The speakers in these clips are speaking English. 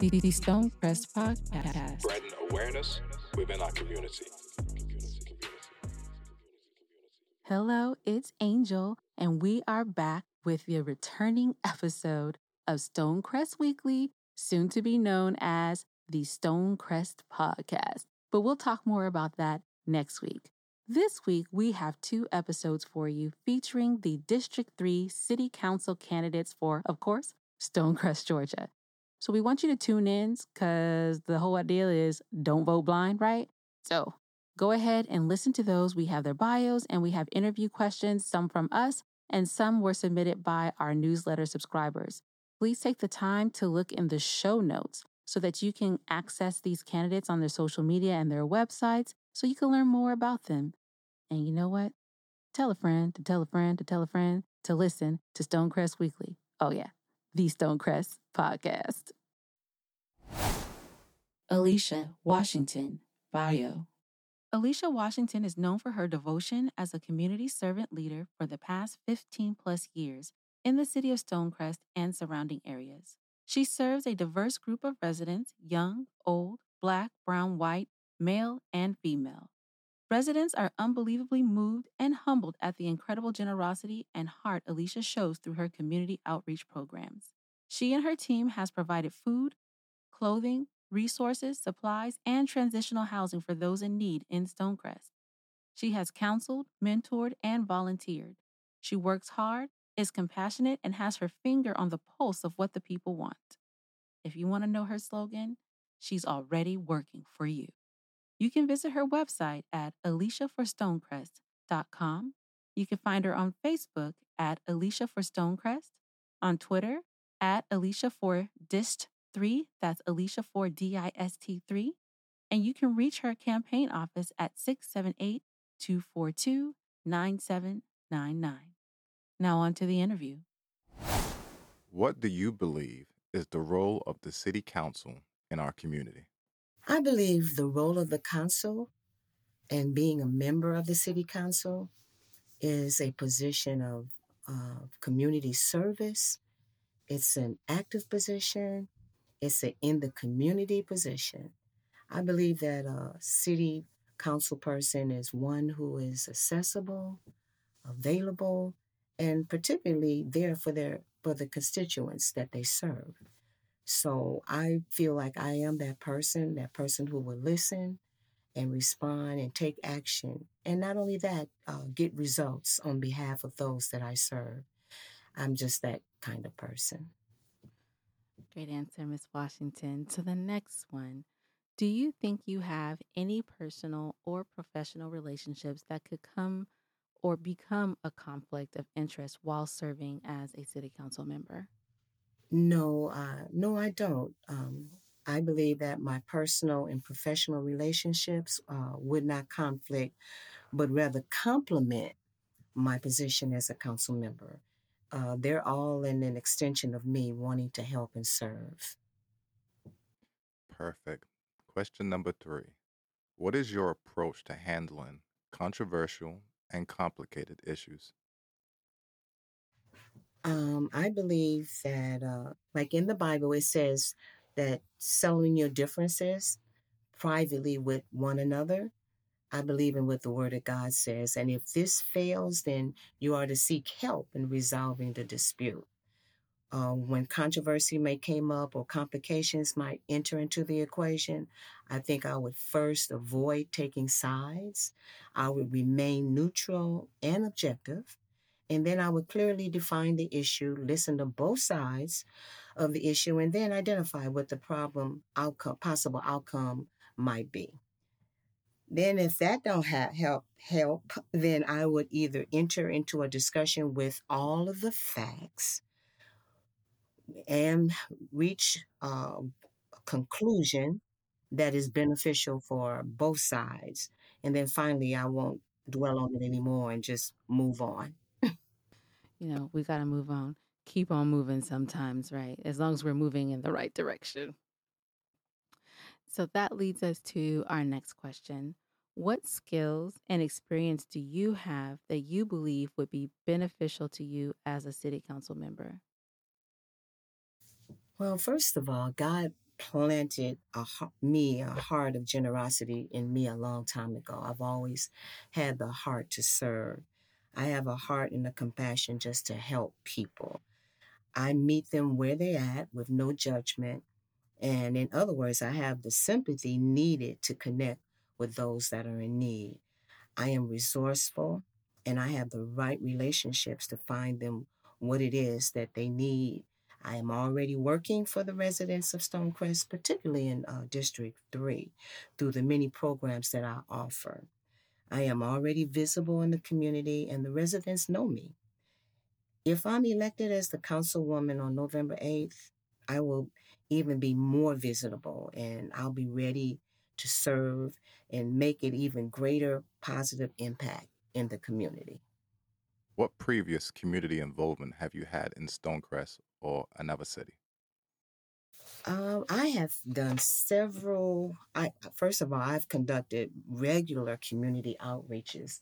The, the Stonecrest Podcast. Spreading awareness within our community. Hello, it's Angel, and we are back with the returning episode of Stonecrest Weekly, soon to be known as the Stonecrest Podcast. But we'll talk more about that next week. This week, we have two episodes for you featuring the District 3 City Council candidates for, of course, Stonecrest, Georgia. So we want you to tune in because the whole idea is don't vote blind, right? So go ahead and listen to those. We have their bios and we have interview questions, some from us and some were submitted by our newsletter subscribers. Please take the time to look in the show notes so that you can access these candidates on their social media and their websites so you can learn more about them. And you know what? Tell a friend to tell a friend to tell a friend to listen to Stonecrest Weekly. Oh, yeah, the Stonecrest podcast. Alecia Washington, bio. Alecia Washington is known for her devotion as a community servant leader for the past 15 plus years in the city of Stonecrest and surrounding areas. She serves a diverse group of residents young, old, black, brown, white, male, and female. Residents are unbelievably moved and humbled at the incredible generosity and heart Alecia shows through her community outreach programs. She and her team has provided food, clothing, resources, supplies, and transitional housing for those in need in Stonecrest. She has counseled, mentored, and volunteered. She works hard, is compassionate, and has her finger on the pulse of what the people want. If you want to know her slogan, she's already working for you. You can visit her website at aleciaforstonecrest.com. You can find her on Facebook at Alecia for Stonecrest, on Twitter at Alecia for Dist 3, that's Alecia for DIST 3, and you can reach her campaign office at 678 242 9799. Now, on to the interview. What do you believe is the role of the City Council in our community? I believe the role of the council and being a member of the city council is a position of uh, community service. It's an active position. It's an in the community position. I believe that a city council person is one who is accessible, available, and particularly there for their for the constituents that they serve. So I feel like I am that person, that person who will listen and respond and take action. And not only that, uh, get results on behalf of those that I serve. I'm just that kind of person. Great answer, Ms. Washington. So the next one. Do you think you have any personal or professional relationships that could come or become a conflict of interest while serving as a city council member? No, uh, no, I don't. Um, I believe that my personal and professional relationships uh, would not conflict, but rather complement my position as a council member. Uh, they're all in an extension of me wanting to help and serve. Perfect. Question number three What is your approach to handling controversial and complicated issues? Um, I believe that, uh, like in the Bible, it says that selling your differences privately with one another. I believe in what the Word of God says. And if this fails, then you are to seek help in resolving the dispute. Uh, when controversy may come up or complications might enter into the equation, I think I would first avoid taking sides. I would remain neutral and objective. And then I would clearly define the issue, listen to both sides of the issue, and then identify what the problem outcome, possible outcome might be. Then if that don't have help help, then I would either enter into a discussion with all of the facts and reach uh, a conclusion that is beneficial for both sides. And then finally, I won't dwell on it anymore and just move on you know, we got to move on. Keep on moving sometimes, right? As long as we're moving in the right direction. So that leads us to our next question. What skills and experience do you have that you believe would be beneficial to you as a city council member? Well, first of all, God planted a me a heart of generosity in me a long time ago. I've always had the heart to serve. I have a heart and a compassion just to help people. I meet them where they're at with no judgment. And in other words, I have the sympathy needed to connect with those that are in need. I am resourceful and I have the right relationships to find them what it is that they need I am already working for the residents of Stonecrest, particularly in uh, District 3, through the many programs that I offer. I am already visible in the community, and the residents know me. If I'm elected as the councilwoman on November 8th, I will even be more visible and I'll be ready to serve and make an even greater positive impact in the community. What previous community involvement have you had in Stonecrest or another city? Um, I have done several. I first of all, I've conducted regular community outreaches.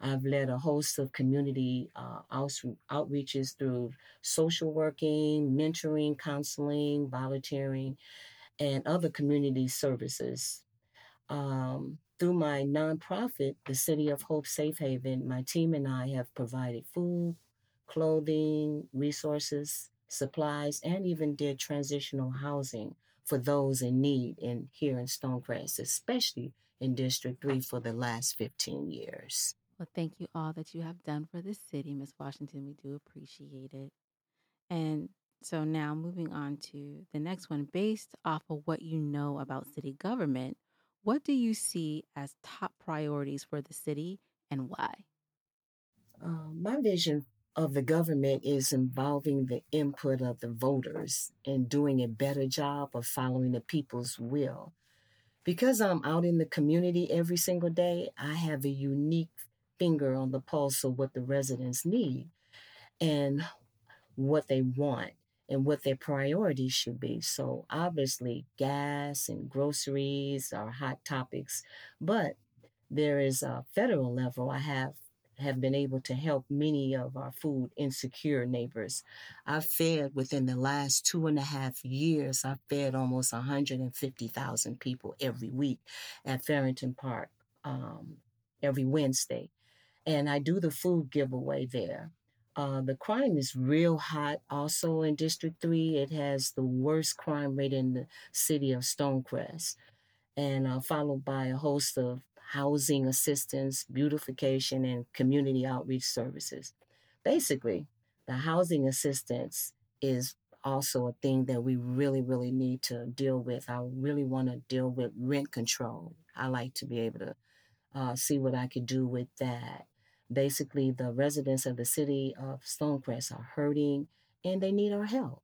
I've led a host of community uh, out, outreaches through social working, mentoring, counseling, volunteering, and other community services. Um, through my nonprofit, the City of Hope Safe Haven, my team and I have provided food, clothing, resources, supplies, and even did transitional housing for those in need in here in Stonecrest, especially in District 3 for the last 15 years. Well, thank you all that you have done for the city, Miss Washington. We do appreciate it. And so now moving on to the next one, based off of what you know about city government, what do you see as top priorities for the city and why? Uh, my vision of the government is involving the input of the voters and doing a better job of following the people's will. Because I'm out in the community every single day, I have a unique finger on the pulse of what the residents need and what they want and what their priorities should be. So, obviously, gas and groceries are hot topics, but there is a federal level. I have have been able to help many of our food insecure neighbors. I've fed within the last two and a half years, I've fed almost 150,000 people every week at Fairington Park um, every Wednesday. And I do the food giveaway there. Uh, the crime is real hot also in District 3. It has the worst crime rate in the city of Stonecrest, and uh, followed by a host of housing assistance, beautification, and community outreach services. Basically, the housing assistance is also a thing that we really, really need to deal with. I really want to deal with rent control. I like to be able to uh, see what I could do with that. Basically, the residents of the city of Stonecrest are hurting and they need our help.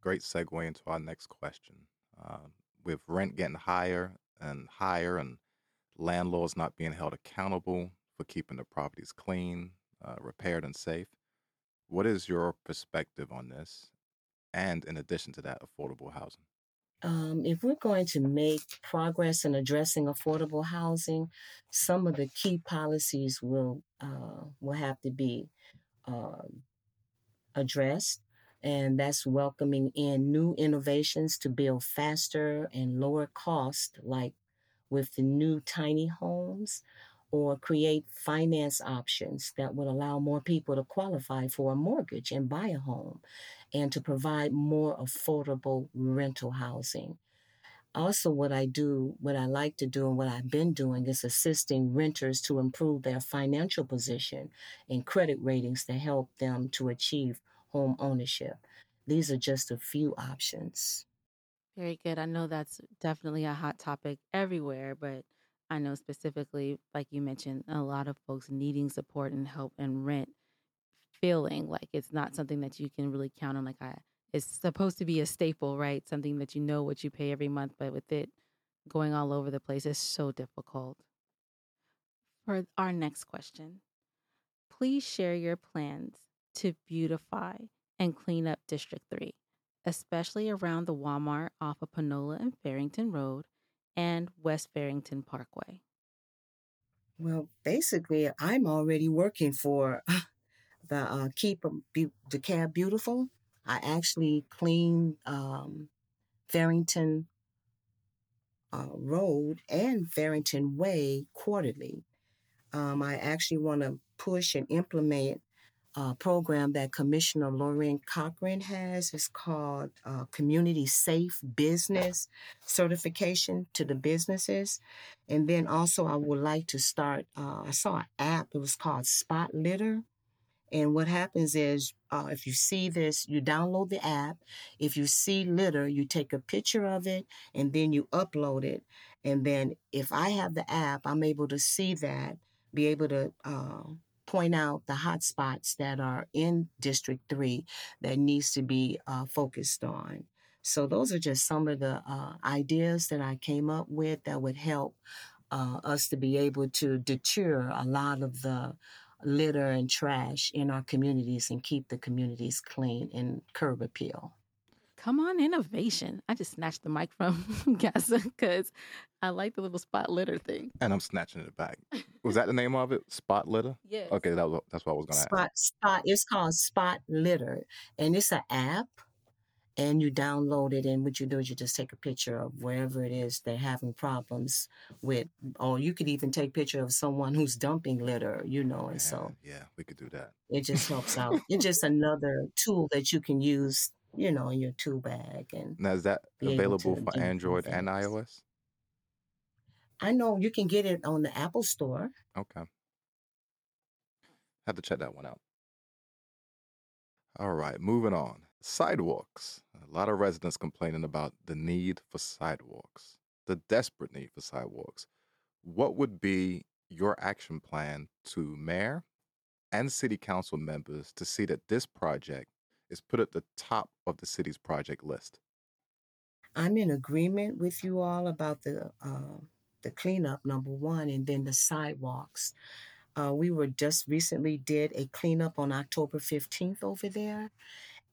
Great segue into our next question. Uh, with rent getting higher and higher and landlords not being held accountable for keeping the properties clean, uh, repaired, and safe. What is your perspective on this? And in addition to that, affordable housing? Um, if we're going to make progress in addressing affordable housing, some of the key policies will uh, will have to be uh, addressed, and that's welcoming in new innovations to build faster and lower cost, like with the new tiny homes or create finance options that would allow more people to qualify for a mortgage and buy a home and to provide more affordable rental housing. Also, what I do, what I like to do, and what I've been doing is assisting renters to improve their financial position and credit ratings to help them to achieve home ownership. These are just a few options. Very good. I know that's definitely a hot topic everywhere, but I know specifically, like you mentioned, a lot of folks needing support and help and rent, feeling like it's not something that you can really count on. Like I, it's supposed to be a staple, right? Something that you know what you pay every month, but with it going all over the place, it's so difficult. For our next question, please share your plans to beautify and clean up District 3 especially around the Walmart off of Panola and Fairington Road and West Fairington Parkway? Well, basically, I'm already working for the uh, Keep DeKalb Beautiful. I actually clean um, Fairington uh, Road and Fairington Way quarterly. Um, I actually want to push and implement a program that Commissioner Lorraine Cochran has. It's called uh, Community Safe Business Certification to the businesses. And then also, I would like to start, uh, I saw an app, it was called Spot Litter. And what happens is, uh, if you see this, you download the app. If you see litter, you take a picture of it and then you upload it. And then if I have the app, I'm able to see that, be able to uh, point out the hot spots that are in District 3 that needs to be uh, focused on. So those are just some of the uh, ideas that I came up with that would help uh, us to be able to deter a lot of the litter and trash in our communities and keep the communities clean and curb appeal. Come on, innovation. I just snatched the mic from Gassa because I like the little spot litter thing. And I'm snatching it back. Was that the name of it? Spot litter? Yeah. Okay, that was, that's what I was going to Spot Spot. It's called Spot Litter, and it's an app. And you download it, and what you do is you just take a picture of wherever it is they're having problems with, or you could even take a picture of someone who's dumping litter, you know. And so, yeah, we could do that. It just helps out. it's just another tool that you can use you know, in your tool bag. And now, is that available for Android and iOS? I know you can get it on the Apple Store. Okay. Have to check that one out. All right, moving on. Sidewalks. A lot of residents complaining about the need for sidewalks, the desperate need for sidewalks. What would be your action plan to mayor and city council members to see that this project is put at the top of the city's project list. I'm in agreement with you all about the uh, the cleanup number one, and then the sidewalks. Uh, we were just recently did a cleanup on October 15th over there,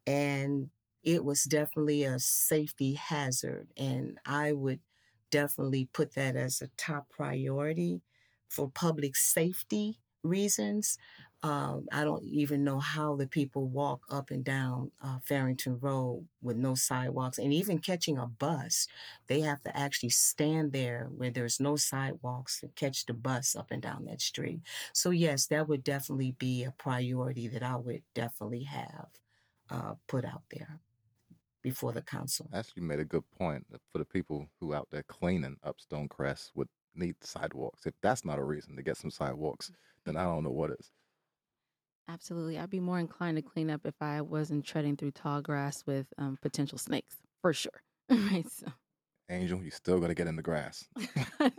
and it was definitely a safety hazard, and I would definitely put that as a top priority for public safety reasons. Um, I don't even know how the people walk up and down uh, Fairington Road with no sidewalks. And even catching a bus, they have to actually stand there where there's no sidewalks to catch the bus up and down that street. So, yes, that would definitely be a priority that I would definitely have uh, put out there before the council. Actually, made a good point for the people who out there cleaning up Stonecrest would need sidewalks. If that's not a reason to get some sidewalks, then I don't know what is. Absolutely. I'd be more inclined to clean up if I wasn't treading through tall grass with um, potential snakes, for sure. right. So. Angel, you still got to get in the grass. got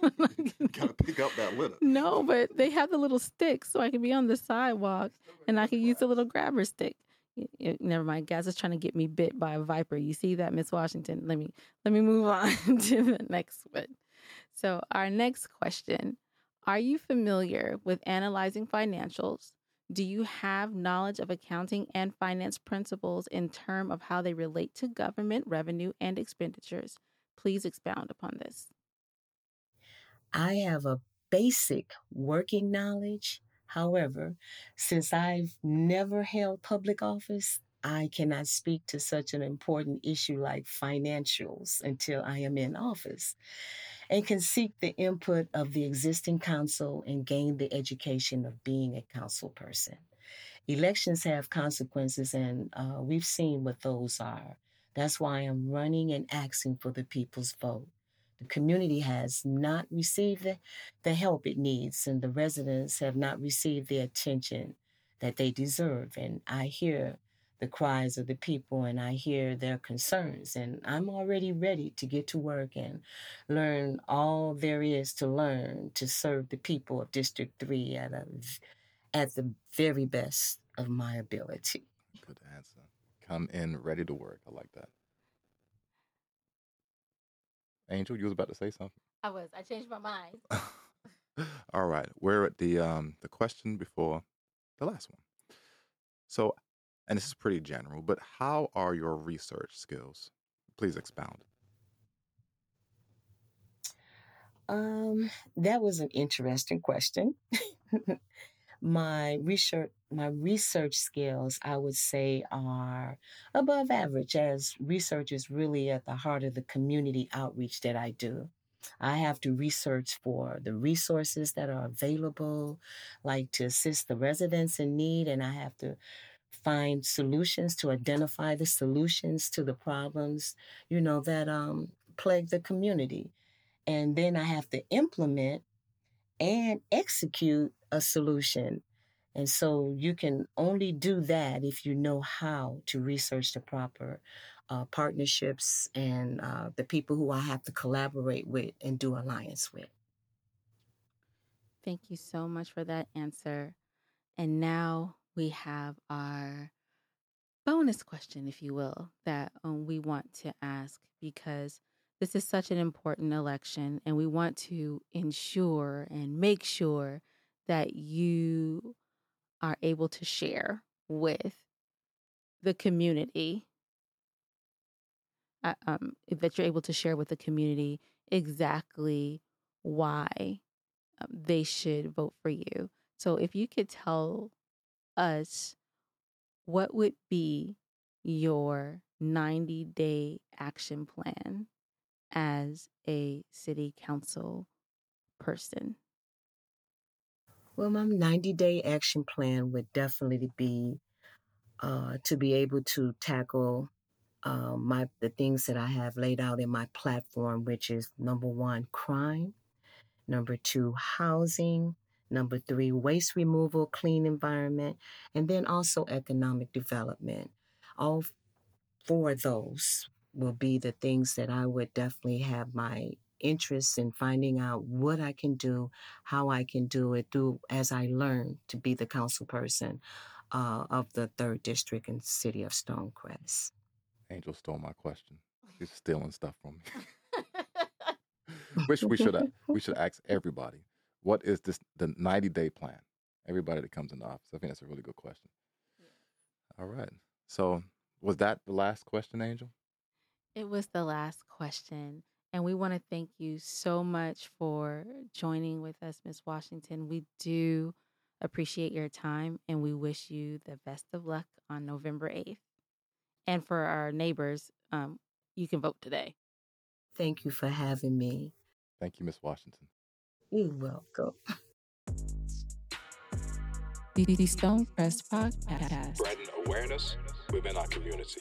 to pick up that litter. No, but they have the little sticks, so I can be on the sidewalk and I can use the little grabber stick. Never mind, guys. Is trying to get me bit by a viper. You see that, Miss Washington? Let me let me move on to the next one. So, our next question: Are you familiar with analyzing financials? Do you have knowledge of accounting and finance principles in terms of how they relate to government revenue and expenditures? Please expound upon this. I have a basic working knowledge. However, since I've never held public office, I cannot speak to such an important issue like financials until I am in office and can seek the input of the existing council and gain the education of being a council person. Elections have consequences, and uh, we've seen what those are. That's why I'm running and asking for the people's vote. The community has not received the, the help it needs, and the residents have not received the attention that they deserve. And I hear the cries of the people and I hear their concerns. And I'm already ready to get to work and learn all there is to learn to serve the people of District 3 at, a, at the very best of my ability. Good answer. Come in ready to work. I like that. Angel, you was about to say something. I was. I changed my mind. all right. We're at the um the question before the last one. So and this is pretty general, but how are your research skills? Please expound. Um, that was an interesting question. my research my research skills i would say are above average as research is really at the heart of the community outreach that i do I have to research for the resources that are available, like to assist the residents in need, and I have to find solutions to identify the solutions to the problems, you know, that um, plague the community. And then I have to implement and execute a solution. And so you can only do that if you know how to research the proper uh, partnerships and uh, the people who I have to collaborate with and do alliance with. Thank you so much for that answer. And now we have our bonus question, if you will, that um, we want to ask because this is such an important election and we want to ensure and make sure that you are able to share with the community uh, um, that you're able to share with the community exactly why um, they should vote for you. So if you could tell us what would be your 90 day action plan as a city council person? Well, my 90 day action plan would definitely be uh, to be able to tackle uh, my the things that I have laid out in my platform, which is number one, crime, number two, housing, number three, waste removal, clean environment, and then also economic development. All four of those will be the things that I would definitely have my interest in finding out what I can do, how I can do it through as I learn to be the council person uh, of the third district and city of Stonecrest. Angel stole my question. She's stealing stuff from me. Which we should we should ask everybody. What is this the 90 day plan? Everybody that comes in the office. I think that's a really good question. Yeah. All right. So was that the last question, Angel? It was the last question. And we want to thank you so much for joining with us, Miss Washington. We do appreciate your time and we wish you the best of luck on November 8th. And for our neighbors, um, you can vote today. Thank you for having me. Thank you, Miss Washington. You're welcome. The Stonecrest Podcast. Spreading awareness within our community.